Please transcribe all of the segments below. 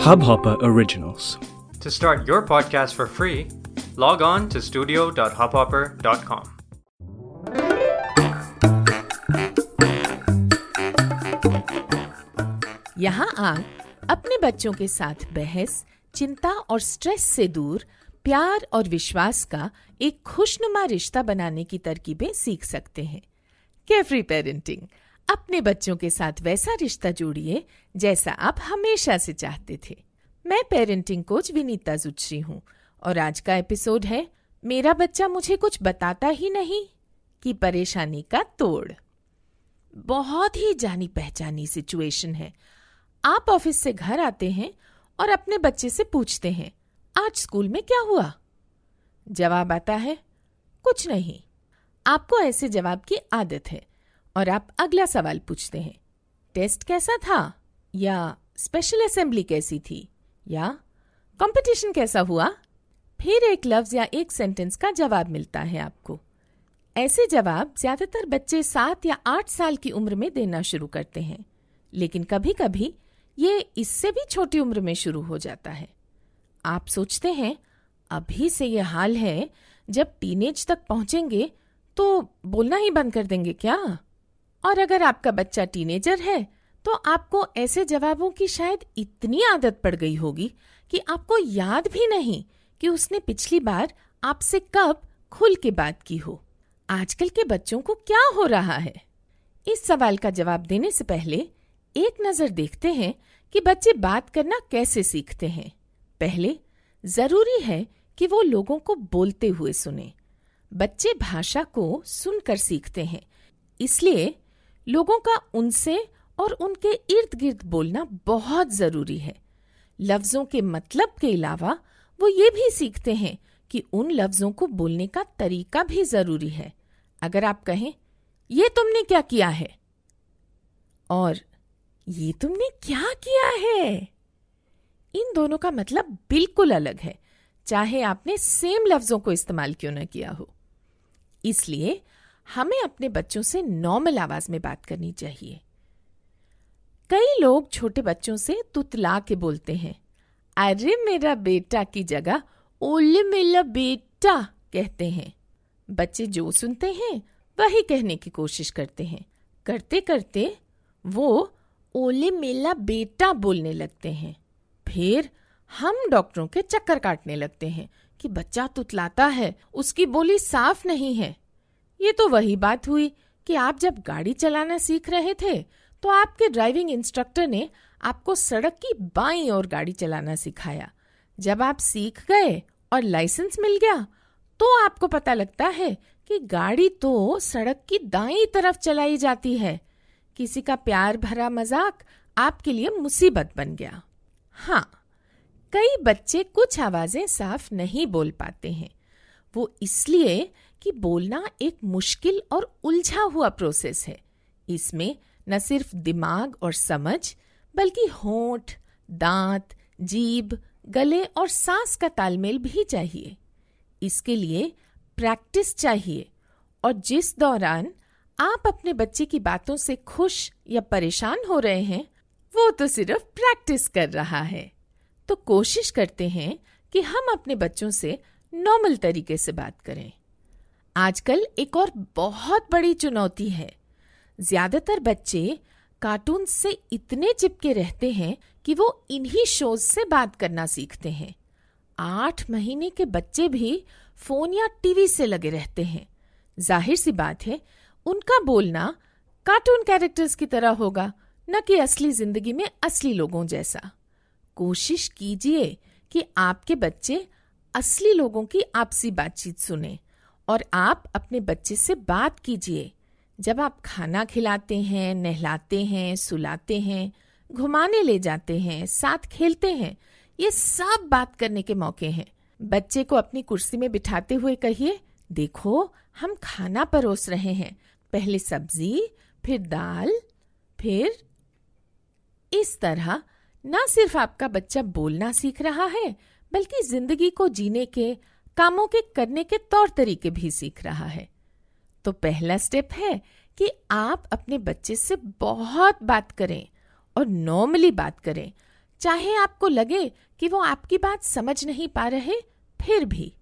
Hubhopper Originals. To start your podcast for free, log on to studio.hubhopper.com. यहाँ आप अपने बच्चों के साथ बहस चिंता और स्ट्रेस से दूर प्यार और विश्वास का एक खुशनुमा रिश्ता बनाने की तरकीबें सीख सकते हैं केफ्री पेरेंटिंग अपने बच्चों के साथ वैसा रिश्ता जोड़िए, जैसा आप हमेशा से चाहते थे। मैं पेरेंटिंग कोच विनीता जुच्ची हूँ, और आज का एपिसोड है, मेरा बच्चा मुझे कुछ बताता ही नहीं कि परेशानी का तोड़। बहुत ही जानी पहचानी सिचुएशन है। आप ऑफ़िस से घर आते हैं और अपने बच्चे से पूछते हैं, आज स्कूल में क्या हुआ? जवाब आता है, कुछ नहीं। आपको ऐसे जवाब की आदत है। और आप अगला सवाल पूछते हैं। टेस्ट कैसा था? या स्पेशल असेंबली कैसी थी? या कंपटीशन कैसा हुआ? फिर एक लफ्ज या एक सेंटेंस का जवाब मिलता है आपको। ऐसे जवाब ज़्यादातर बच्चे सात या आठ साल की उम्र में देना शुरू करते हैं। लेकिन कभी कभी ये इससे भी छोटी उम्र में शुरू हो जाता है। आप सोचते हैं, अभी से ये हाल है, जब टीनेज तक पहुँचेंगे तो बोलना ही बंद कर देंगे क्या? और अगर आपका बच्चा टीनेजर है तो आपको ऐसे जवाबों की शायद इतनी आदत पड़ गई होगी कि आपको याद भी नहीं कि उसने पिछली बार आपसे कब खुल के बात की हो। आजकल के बच्चों को क्या हो रहा है? इस सवाल का जवाब देने से पहले एक नज़र देखते हैं कि बच्चे बात करना कैसे सीखते हैं। पहले, ज़रूरी है कि वो लोगों को बोलते हुए सुने। बच्चे भाषा को सुनकर सीखते हैं, इसलिए लोगों का उनसे और उनके इर्द गिर्द बोलना बहुत ज़रूरी है। लफ्जों के मतलब के अलावा वो ये भी सीखते हैं कि उन लफ्जों को बोलने का तरीका भी ज़रूरी है। अगर आप कहें, ये तुमने क्या किया है? और, ये तुमने क्या किया है? इन दोनों का मतलब बिल्कुल अलग है, चाहे आपने सेम लफ्जों को इस्तेमाल क्यों ना किया हो। इसलिए हमें अपने बच्चों से नॉर्मल आवाज़ में बात करनी चाहिए। कई लोग छोटे बच्चों से तुतला के बोलते हैं। अरे मेरा बेटा की जगह ओले मेरा बेटा कहते हैं। बच्चे जो सुनते हैं, वही कहने की कोशिश करते हैं। करते करते वो ओले मेला बेटा बोलने लगते हैं। फिर हम डॉक्टरों के चक्कर काटने लगते हैं कि बच्चा तुतलाता है, उसकी बोली साफ़ नहीं है। ये तो वही बात हुई कि आप जब गाड़ी चलाना सीख रहे थे तो आपके ड्राइविंग इंस्ट्रक्टर ने आपको सड़क की बाई ओर गाड़ी चलाना सिखाया। जब आप सीख गए और लाइसेंस मिल गया तो आपको पता लगता है कि गाड़ी तो सड़क की दाई तरफ़ चलाई जाती है। किसी का प्यार भरा मज़ाक आपके लिए मुसीबत बन गया। हाँ कई बच्चे कुछ आवाज़ें साफ़ नहीं बोल पाते हैं। वो इसलिए कि बोलना एक मुश्किल और उलझा हुआ प्रोसेस है। इसमें न सिर्फ़ दिमाग और समझ, बल्कि होठ, दांत, जीभ, गले और सांस का तालमेल भी चाहिए। इसके लिए प्रैक्टिस चाहिए और जिस दौरान आप अपने बच्चे की बातों से खुश या परेशान हो रहे हैं, वो तो सिर्फ़ प्रैक्टिस कर रहा है। तो कोशिश करते हैं कि हम अपने बच्चों से नॉर्मल तरीके से बात करें। आजकल एक और बहुत बड़ी चुनौती है। ज़्यादातर बच्चे कार्टून से इतने चिपके रहते हैं कि वो इन्हीं शोज़ से बात करना सीखते हैं। आठ महीने के बच्चे भी फ़ोन या टीवी से लगे रहते हैं। ज़ाहिर सी बात है, उनका बोलना कार्टून कैरेक्टर्स की तरह होगा, न कि असली ज़िंदगी में असली लोगों जैसा। कोशिश कीजिए कि आपके बच्चे असली लोगों की आपसी बातचीत सुने। और आप अपने बच्चे से बात कीजिए। जब आप खाना खिलाते हैं, नहलाते हैं, सुलाते हैं, घुमाने ले जाते हैं, साथ खेलते हैं, ये सब बात करने के मौके हैं। बच्चे को अपनी कुर्सी में बिठाते हुए कहिए, देखो, हम खाना परोस रहे हैं। पहले सब्ज़ी, फिर दाल, फिर इस तरह न सिर्फ़ आपका बच्चा बोलना सीख रहा है, बल्कि ज़िंदगी को जीने के कामों के करने के तौर तरीके भी सीख रहा है। तो पहला स्टेप है कि आप अपने बच्चे से बहुत बात करें और नॉर्मली बात करें। चाहे आपको लगे कि वो आपकी बात समझ नहीं पा रहे, फिर भी।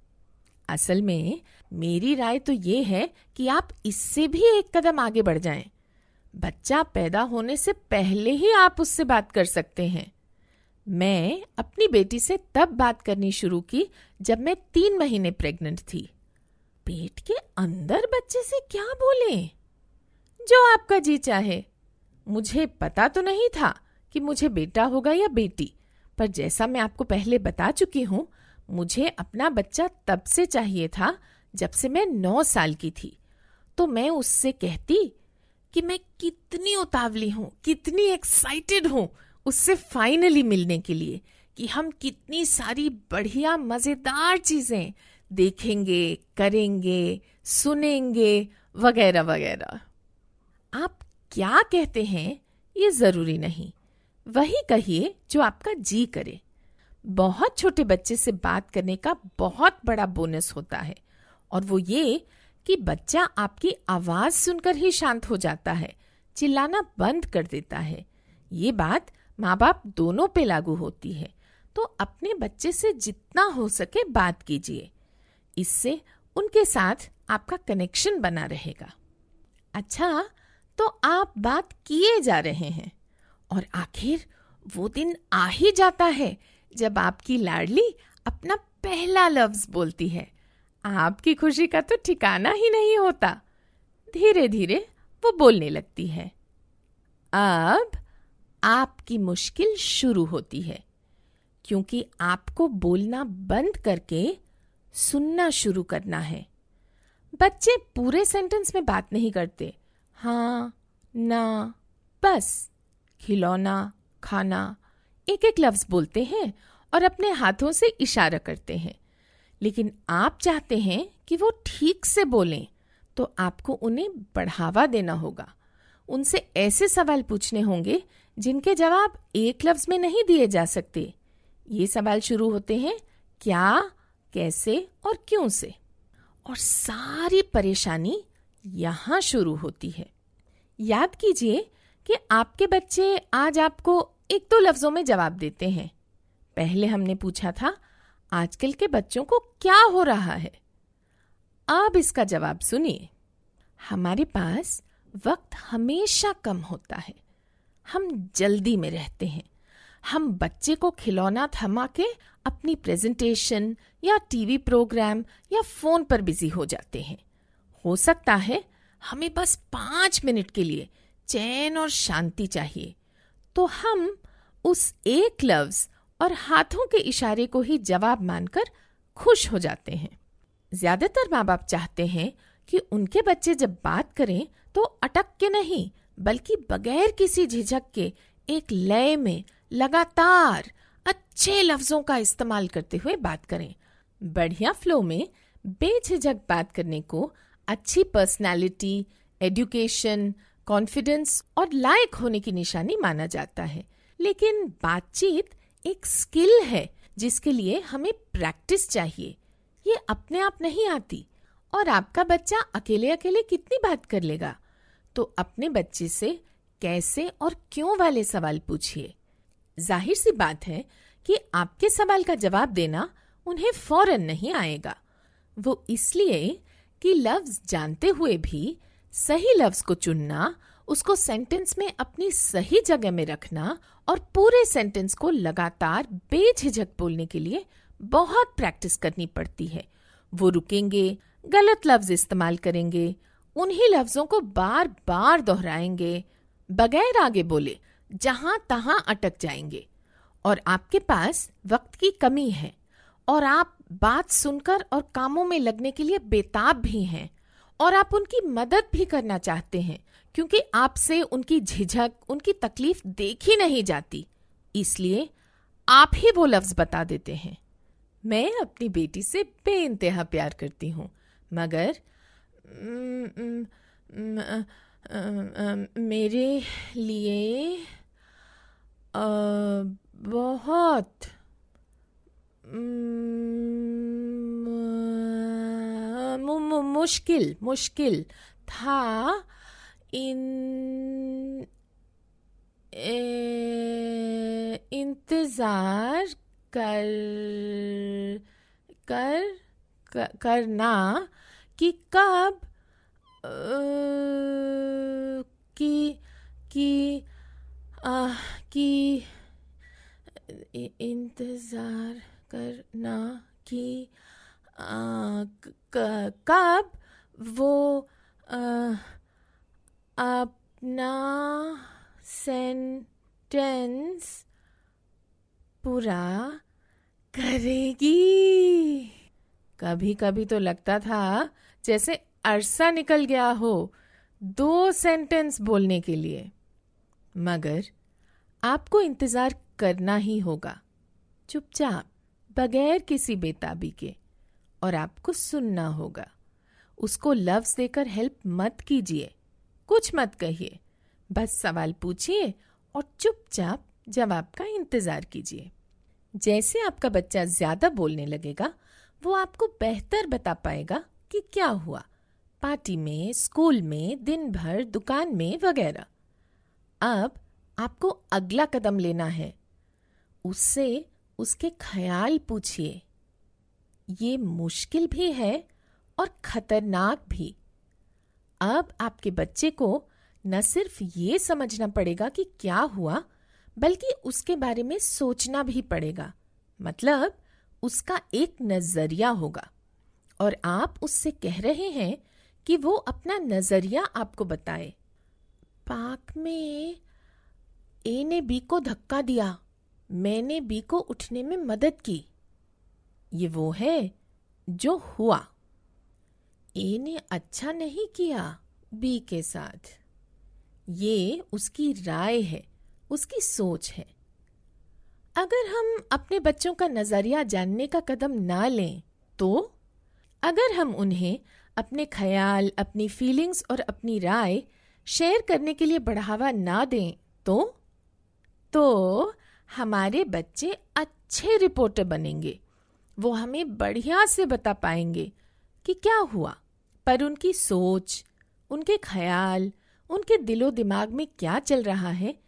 असल में मेरी राय तो ये है कि आप इससे भी एक कदम आगे बढ़ जाएँ। बच्चा पैदा होने से पहले ही आप उससे बात कर सकते हैं। मैं अपनी बेटी से तब बात करनी शुरू की जब मैं तीन महीने प्रेग्नेंट थी। पेट के अंदर बच्चे से क्या बोले? जो आपका जी चाहे। मुझे पता तो नहीं था कि मुझे बेटा होगा या बेटी, पर जैसा मैं आपको पहले बता चुकी हूँ, मुझे अपना बच्चा तब से चाहिए था जब से मैं नौ साल की थी। तो मैं उससे कहती कि मैं कितनी उतावली हूँ, कितनी एक्साइटेड हूँ उससे फाइनली मिलने के लिए कि हम कितनी सारी बढ़िया, मज़ेदार चीज़ें देखेंगे, करेंगे, सुनेंगे, वगैरह वगैरह। आप क्या कहते हैं, ये ज़रूरी नहीं। वही कहिए जो आपका जी करे। बहुत छोटे बच्चे से बात करने का बहुत बड़ा बोनस होता है। और वो ये कि बच्चा आपकी आवाज़ सुनकर ही शांत हो जाता है, चिल्लाना बंद कर देता है। ये बात माँ बाप दोनों पे लागू होती है। तो अपने बच्चे से जितना हो सके बात कीजिए। इससे उनके साथ आपका कनेक्शन बना रहेगा। अच्छा तो आप बात किए जा रहे हैं और आखिर वो दिन आ ही जाता है जब आपकी लाडली अपना पहला लफ्ज बोलती है। आपकी खुशी का तो ठिकाना ही नहीं होता। धीरे धीरे वो बोलने लगती है। अब आपकी मुश्किल शुरू होती है, क्योंकि आपको बोलना बंद करके सुनना शुरू करना है। बच्चे पूरे सेंटेंस में बात नहीं करते। हाँ ना, बस, खिलौना, खाना एक एक लफ्ज बोलते हैं और अपने हाथों से इशारा करते हैं। लेकिन आप चाहते हैं कि वो ठीक से बोलें तो आपको उन्हें बढ़ावा देना होगा। उनसे ऐसे सवाल पूछने होंगे जिनके जवाब एक लफ्ज में नहीं दिए जा सकते। ये सवाल शुरू होते हैं, क्या, कैसे और क्यों से? और सारी परेशानी यहाँ शुरू होती है। याद कीजिए कि आपके बच्चे आज आपको एक दो तो लफ्जों में जवाब देते हैं। पहले हमने पूछा था, आजकल के बच्चों को क्या हो रहा है? अब इसका जवाब सुनिए। हमारे पास वक्त हमेशा कम होता है। हम जल्दी में रहते हैं। हम बच्चे को खिलौना थमा के अपनी प्रेजेंटेशन या टीवी प्रोग्राम या फ़ोन पर बिज़ी हो जाते हैं। हो सकता है हमें बस पाँच मिनट के लिए चैन और शांति चाहिए। तो हम उस एक लफ्ज और हाथों के इशारे को ही जवाब मानकर खुश हो जाते हैं। ज़्यादातर माँ बाप चाहते हैं कि उनके बच्चे जब बात करें तो अटक के नहीं, बल्कि बगैर किसी झिझक के एक लय में लगातार अच्छे लफ्जों का इस्तेमाल करते हुए बात करें। बढ़िया फ्लो में बेझिझक बात करने को अच्छी पर्सनालिटी एजुकेशन कॉन्फिडेंस और लायक होने की निशानी माना जाता है। लेकिन बातचीत एक स्किल है जिसके लिए हमें प्रैक्टिस चाहिए। ये अपने आप नहीं आती। और आपका बच्चा अकेले अकेले कितनी बात कर लेगा? तो अपने बच्चे से कैसे और क्यों वाले सवाल पूछिए। ज़ाहिर सी बात है कि आपके सवाल का जवाब देना उन्हें फ़ौरन नहीं आएगा। वो इसलिए कि लफ्ज जानते हुए भी सही लफ्ज को चुनना, उसको सेंटेंस में अपनी सही जगह में रखना और पूरे सेंटेंस को लगातार बेझिझक बोलने के लिए बहुत प्रैक्टिस करनी पड़ती है। वो रुकेंगे गलत लफ्ज इस्तेमाल करेंगे। उन्हीं लफ्जों को बार बार दोहराएँगे। बगैर आगे बोले, जहाँ तहां अटक जाएँगे। और आपके पास वक्त की कमी है। और आप बात सुनकर और कामों में लगने के लिए बेताब भी हैं। और आप उनकी मदद भी करना चाहते हैं, क्योंकि आपसे उनकी झिझक, उनकी तकलीफ़ देखी नहीं जाती। इसलिए आप ही वो लफ्ज बता देते हैं। मैं अपनी बेटी से बेइंतहा प्यार करती हूँ। मगर मेरे लिए बहुत मुश्किल मुश्किल था इन इंतज़ार कर कर, कर करना कि कब कि कि कि इंतज़ार करना कि कब वो अपना सेंटेंस पूरा करेगी। कभी कभी तो लगता था जैसे अरसा निकल गया हो, दो सेंटेंस बोलने के लिए। मगर, आपको इंतज़ार करना ही होगा। चुपचाप, बगैर किसी बेताबी के, और आपको सुनना होगा। उसको लफ्ज देकर हेल्प मत कीजिए। कुछ मत कहिए। बस सवाल पूछिए और चुपचाप जवाब का इंतज़ार कीजिए। जैसे आपका बच्चा ज़्यादा बोलने लगेगा, वो आपको बेहतर बता पाएगा कि क्या हुआ? पार्टी में, स्कूल में दिन भर दुकान में वगैरह। अब आपको अगला कदम लेना है। उससे उसके ख्याल पूछिए। ये मुश्किल भी है और खतरनाक भी। अब आपके बच्चे को न सिर्फ़ ये समझना पड़ेगा कि क्या हुआ, बल्कि उसके बारे में सोचना भी पड़ेगा। मतलब उसका एक नज़रिया होगा। और आप उससे कह रहे हैं कि वो अपना नज़रिया आपको बताए। पार्क में ए ने बी को धक्का दिया मैंने बी को उठने में मदद की। ये वो है जो हुआ। ए ने अच्छा नहीं किया बी के साथ। ये उसकी राय है, उसकी सोच है। अगर हम अपने बच्चों का नज़रिया जानने का कदम ना लें तो अगर हम उन्हें अपने ख्याल, अपनी फीलिंग्स और अपनी राय शेयर करने के लिए बढ़ावा ना दें तो? तो हमारे बच्चे अच्छे रिपोर्टर बनेंगे। वो हमें बढ़िया से बता पाएँगे कि क्या हुआ। पर उनकी सोच, उनके ख्याल, उनके दिलो दिमाग में क्या चल रहा है,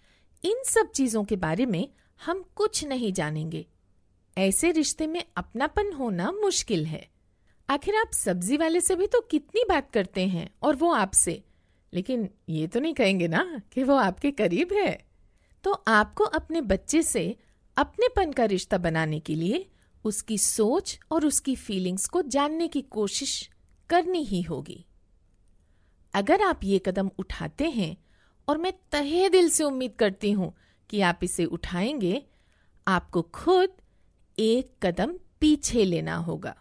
इन सब चीज़ों के बारे में हम कुछ नहीं जानेंगे। ऐसे रिश्ते में अपनापन होना मुश्किल है। आखिर आप सब्ज़ी वाले से भी तो कितनी बात करते हैं, और वो आपसे? लेकिन ये तो नहीं कहेंगे ना कि वो आपके करीब है। तो आपको अपने बच्चे से अपनेपन का रिश्ता बनाने के लिए उसकी सोच और उसकी फीलिंग्स को जानने की कोशिश करनी ही होगी। अगर आप ये कदम उठाते हैं, और मैं तहे दिल से उम्मीद करती हूँ कि आप इसे उठाएँगे, आपको खुद एक कदम पीछे लेना होगा।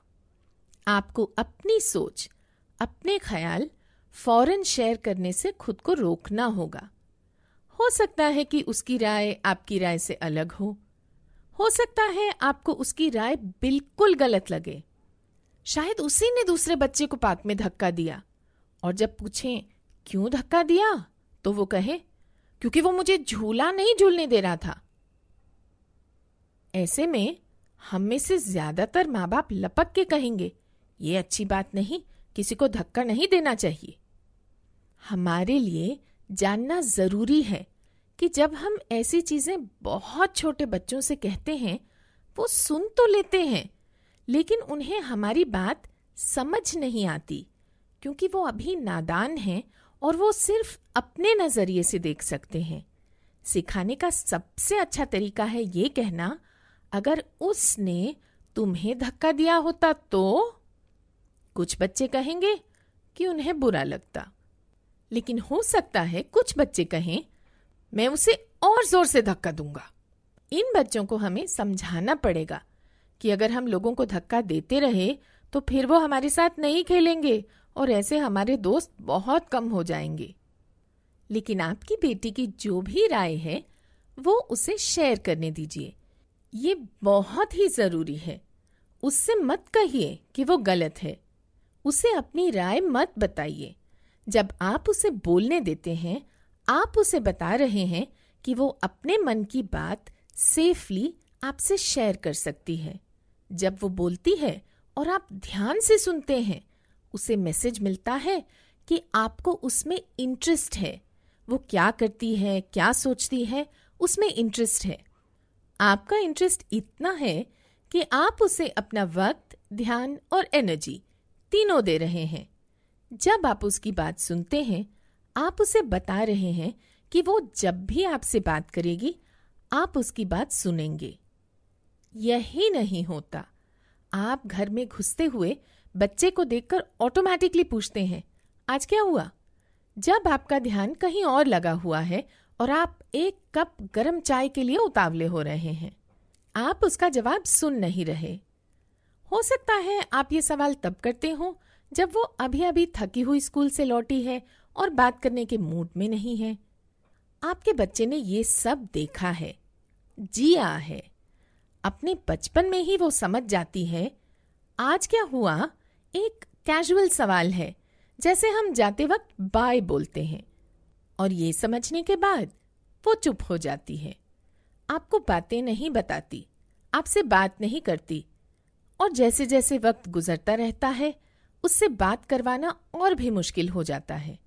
आपको अपनी सोच, अपने ख्याल फ़ौरन शेयर करने से खुद को रोकना होगा। हो सकता है कि उसकी राय आपकी राय से अलग हो। हो सकता है आपको उसकी राय बिल्कुल गलत लगे। शायद उसी ने दूसरे बच्चे को पार्क में धक्का दिया और जब पूछें, क्यों धक्का दिया? तो वो कहे, क्योंकि वो मुझे झूला नहीं झूलने दे रहा था। ऐसे में हम में से ज़्यादातर माँ बाप लपक के कहेंगे ये अच्छी बात नहीं, किसी को धक्का नहीं देना चाहिए। हमारे लिए जानना ज़रूरी है कि जब हम ऐसी चीज़ें बहुत छोटे बच्चों से कहते हैं, वो सुन तो लेते हैं, लेकिन उन्हें हमारी बात समझ नहीं आती, क्योंकि वो अभी नादान हैं और वो सिर्फ़ अपने नज़रिए से देख सकते हैं। सिखाने का सबसे अच्छा तरीका है ये कहना, अगर उसने तुम्हें धक्का दिया होता तो कुछ बच्चे कहेंगे कि उन्हें बुरा लगता। लेकिन हो सकता है कुछ बच्चे कहें, मैं उसे और ज़ोर से धक्का दूँगा। इन बच्चों को हमें समझाना पड़ेगा कि अगर हम लोगों को धक्का देते रहे तो फिर वो हमारे साथ नहीं खेलेंगे और ऐसे हमारे दोस्त बहुत कम हो जाएँगे। लेकिन आपकी बेटी की जो भी राय है, वो उसे शेयर करने दीजिए। ये बहुत ही ज़रूरी है। उससे मत कहिए कि वो गलत है। उसे अपनी राय मत बताइए। जब आप उसे बोलने देते हैं, आप उसे बता रहे हैं कि वो अपने मन की बात सेफली आपसे शेयर कर सकती है। जब वो बोलती है और आप ध्यान से सुनते हैं, उसे मैसेज मिलता है कि आपको उसमें इंटरेस्ट है। वो क्या करती है, क्या सोचती है, उसमें इंटरेस्ट है। आपका इंटरेस्ट इतना है कि आप उसे अपना वक्त, ध्यान और एनर्जी तीनों दे रहे हैं। जब आप उसकी बात सुनते हैं, आप उसे बता रहे हैं कि वो जब भी आपसे बात करेगी, आप उसकी बात सुनेंगे। यही नहीं होता। आप घर में घुसते हुए बच्चे को देखकर ऑटोमेटिकली पूछते हैं, आज क्या हुआ? जब आपका ध्यान कहीं और लगा हुआ है और आप एक कप गर्म चाय के लिए उतावले हो रहे हैं, आप उसका जवाब सुन नहीं रहे। हो सकता है आप ये सवाल तब करते हो जब वो अभी अभी थकी हुई स्कूल से लौटी है और बात करने के मूड में नहीं है। आपके बच्चे ने ये सब देखा है, जिया है। अपने बचपन में ही वो समझ जाती है, आज क्या हुआ? एक कैजुअल सवाल है, जैसे हम जाते वक्त बाय बोलते हैं, और ये समझने के बाद वो चुप हो जाती है। आपको बातें नहीं बताती, आपसे बात नहीं करती और जैसे जैसे वक्त गुजरता रहता है, उससे बात करवाना और भी मुश्किल हो जाता है।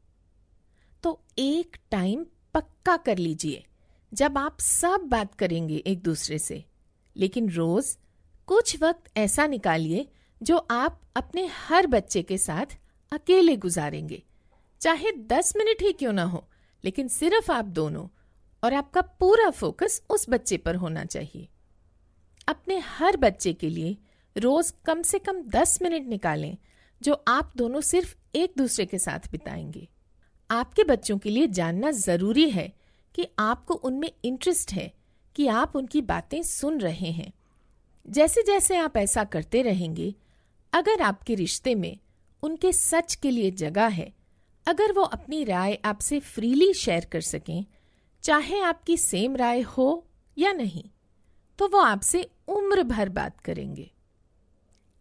तो एक टाइम पक्का कर लीजिए, जब आप सब बात करेंगे एक दूसरे से। लेकिन रोज कुछ वक्त ऐसा निकालिए, जो आप अपने हर बच्चे के साथ अकेले गुजारेंगे। चाहे दस मिनट ही क्यों ना हो, लेकिन सिर्फ़ आप दोनों और आपका पूरा फोकस उस बच्चे पर होना चाहिए। अपने हर बच्चे के लिए रोज कम से कम दस मिनट निकालें, जो आप दोनों सिर्फ़ एक दूसरे के साथ बिताएँगे। आपके बच्चों के लिए जानना ज़रूरी है कि आपको उनमें इंटरेस्ट है कि आप उनकी बातें सुन रहे हैं। जैसे जैसे आप ऐसा करते रहेंगे, अगर आपके रिश्ते में उनके सच के लिए जगह है, अगर वो अपनी राय आपसे फ्रीली शेयर कर सकें, चाहे आपकी सेम राय हो या नहीं तो वो आपसे उम्र भर बात करेंगे।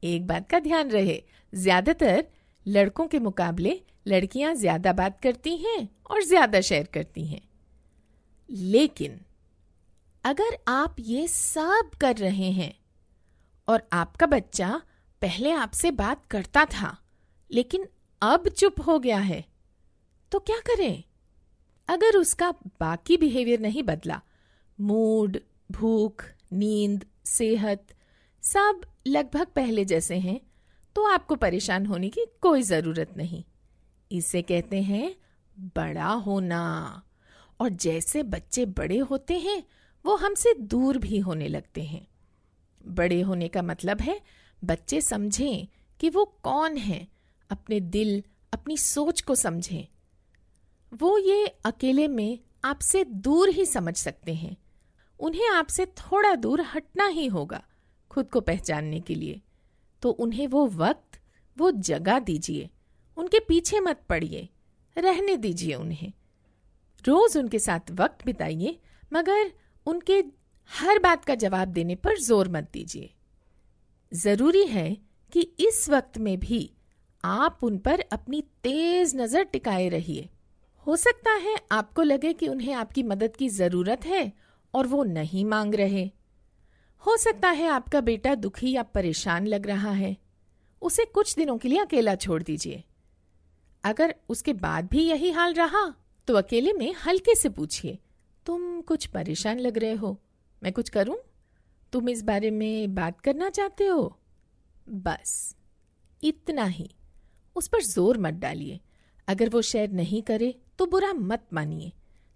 एक बात का ध्यान रहे। ज़्यादातर लड़कों के मुकाबले लड़कियाँ ज़्यादा बात करती हैं और ज़्यादा शेयर करती हैं। लेकिन अगर आप ये सब कर रहे हैं और आपका बच्चा पहले आपसे बात करता था, लेकिन अब चुप हो गया है तो क्या करें? अगर उसका बाकी बिहेवियर नहीं बदला, मूड, भूख, नींद, सेहत सब लगभग पहले जैसे हैं तो आपको परेशान होने की कोई ज़रूरत नहीं। इसे कहते हैं बड़ा होना। और जैसे बच्चे बड़े होते हैं, वो हमसे दूर भी होने लगते हैं। बड़े होने का मतलब है, बच्चे समझें कि वो कौन है, अपने दिल, अपनी सोच को समझें। वो ये अकेले में आपसे दूर ही समझ सकते हैं। उन्हें आपसे थोड़ा दूर हटना ही होगा। खुद को पहचानने के लिए। तो उन्हें वो वक्त, वो जगह दीजिए। उनके पीछे मत पड़िए। रहने दीजिए उन्हें। रोज उनके साथ वक्त बिताइए, मगर उनके हर बात का जवाब देने पर ज़ोर मत दीजिए। ज़रूरी है कि इस वक्त में भी आप उन पर अपनी तेज नज़र टिकाए रहिए। हो सकता है आपको लगे कि उन्हें आपकी मदद की ज़रूरत है और वो नहीं मांग रहे। हो सकता है आपका बेटा दुखी या परेशान लग रहा है। उसे कुछ दिनों के लिए अकेला छोड़ दीजिए। अगर उसके बाद भी यही हाल रहा तो अकेले में हल्के से पूछिए, तुम कुछ परेशान लग रहे हो? मैं कुछ करूँ? तुम इस बारे में बात करना चाहते हो? बस। इतना ही। उस पर ज़ोर मत डालिए। अगर वो शेयर नहीं करे तो बुरा मत मानिए।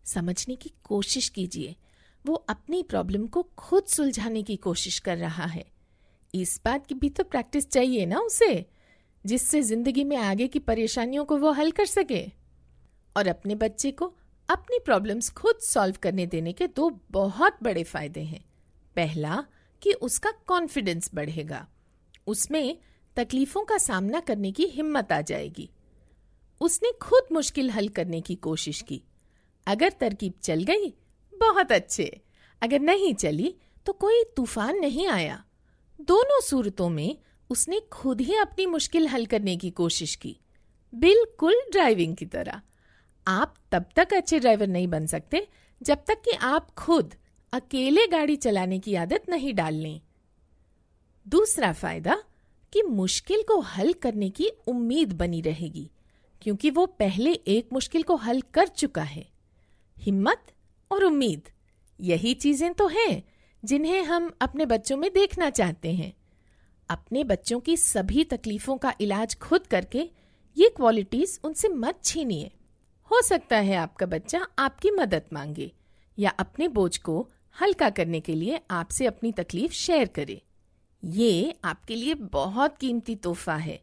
समझने की कोशिश कीजिए। वो अपनी प्रॉब्लम को खुद सुलझाने की कोशिश कर रहा है। इस बात की भी तो प्रैक्टिस चाहिए ना उसे, जिससे ज़िंदगी में आगे की परेशानियों को वो हल कर सके। और अपने बच्चे को अपनी प्रॉब्लम्स खुद सॉल्व करने देने के दो बहुत बड़े फ़ायदे हैं। पहला, कि उसका कॉन्फिडेंस बढ़ेगा। उसमें तकलीफों का सामना करने की हिम्मत आ जाएगी। उसने खुद मुश्किल हल करने की कोशिश की। अगर तरकीब चल गई बहुत अच्छे। अगर नहीं चली तो कोई तूफ़ान नहीं आया। दोनों सूरतों में उसने खुद ही अपनी मुश्किल हल करने की कोशिश की। बिल्कुल ड्राइविंग की तरह। आप तब तक अच्छे ड्राइवर नहीं बन सकते, जब तक कि आप खुद अकेले गाड़ी चलाने की आदत नहीं डाल लें। दूसरा फ़ायदा, कि मुश्किल को हल करने की उम्मीद बनी रहेगी, क्योंकि वो पहले एक मुश्किल को हल कर चुका है। हिम्मत और उम्मीद। यही चीज़ें तो हैं, जिन्हें हम अपने बच्चों में देखना चाहते हैं। अपने बच्चों की सभी तकलीफों का इलाज खुद करके ये क्वालिटीज उनसे मत छीनिए। हो सकता है आपका बच्चा आपकी मदद मांगे या अपने बोझ को हल्का करने के लिए आपसे अपनी तकलीफ़ शेयर करे। ये आपके लिए बहुत कीमती तोहफा है।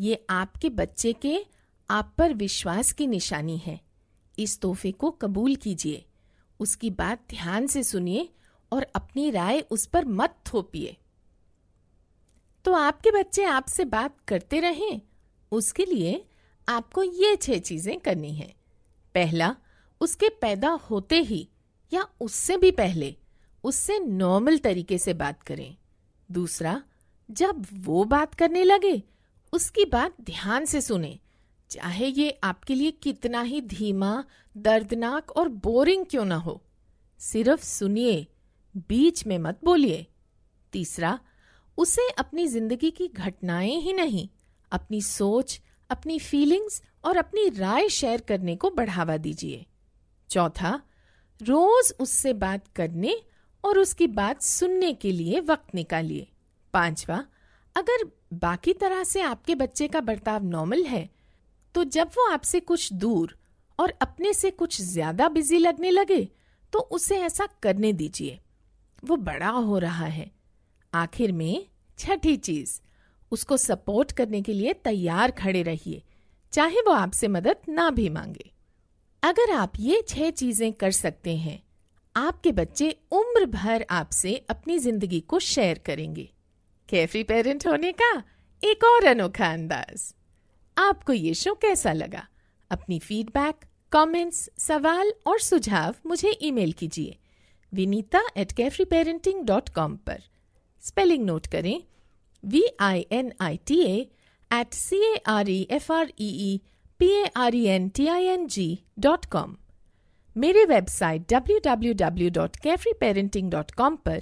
ये आपके बच्चे के आप पर विश्वास की निशानी है। इस तोहफे को कबूल कीजिए। उसकी बात ध्यान से सुनिए और अपनी राय उस पर मत थोपिए। तो आपके बच्चे आपसे बात करते रहें, उसके लिए आपको ये छह चीज़ें करनी है। पहला, उसके पैदा होते ही या उससे भी पहले उससे नॉर्मल तरीके से बात करें। दूसरा, जब वो बात करने लगे, उसकी बात ध्यान से सुने चाहे ये आपके लिए कितना ही धीमा, दर्दनाक और बोरिंग क्यों ना हो। सिर्फ़ सुनिए, बीच में मत बोलिए। तीसरा, उसे अपनी ज़िंदगी की घटनाएँ ही नहीं, अपनी सोच, अपनी फीलिंग्स और अपनी राय शेयर करने को बढ़ावा दीजिए। चौथा, रोज उससे बात करने और उसकी बात सुनने के लिए वक्त निकालिए। पांचवा, अगर बाकी तरह से आपके बच्चे का बर्ताव नॉर्मल है तो जब वो आपसे कुछ दूर और अपने से कुछ ज़्यादा बिज़ी लगने लगे तो उसे ऐसा करने दीजिए। वो बड़ा हो रहा है। आखिर में छठी चीज़, उसको सपोर्ट करने के लिए तैयार खड़े रहिए, चाहे वो आपसे मदद ना भी मांगे। अगर आप ये छह चीज़ें कर सकते हैं, आपके बच्चे उम्र भर आपसे अपनी ज़िंदगी को शेयर करेंगे। कैफी पेरेंट होने का एक और अनोखा अंदाज। आपको ये शो कैसा लगा? अपनी फीडबैक कमेंट्स, सवाल और सुझाव मुझे ईमेल कीजिए। Vinita at carefree parenting dot com पर। स्पेलिंग नोट करें। V I N I T at C A R E F R E P A R E N T I N G dot com मेरे website www.carefreeparenting.com पर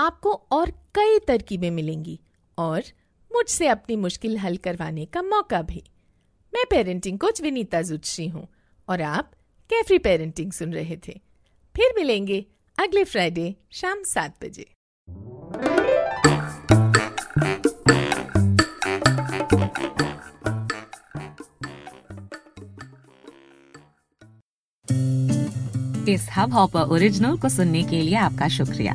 आपको और कई तरकीबें मिलेंगी और मुझसे अपनी मुश्किल हल करवाने का मौका भी। मैं पेरेंटिंग कोच विनीता जुत्शी हूँ और आप कैफरी पेरेंटिंग सुन रहे थे। फिर मिलेंगे अगले फ्राइडे शाम सात बजे। इस हब हॉपर ओरिजिनल को सुनने के लिए आपका शुक्रिया।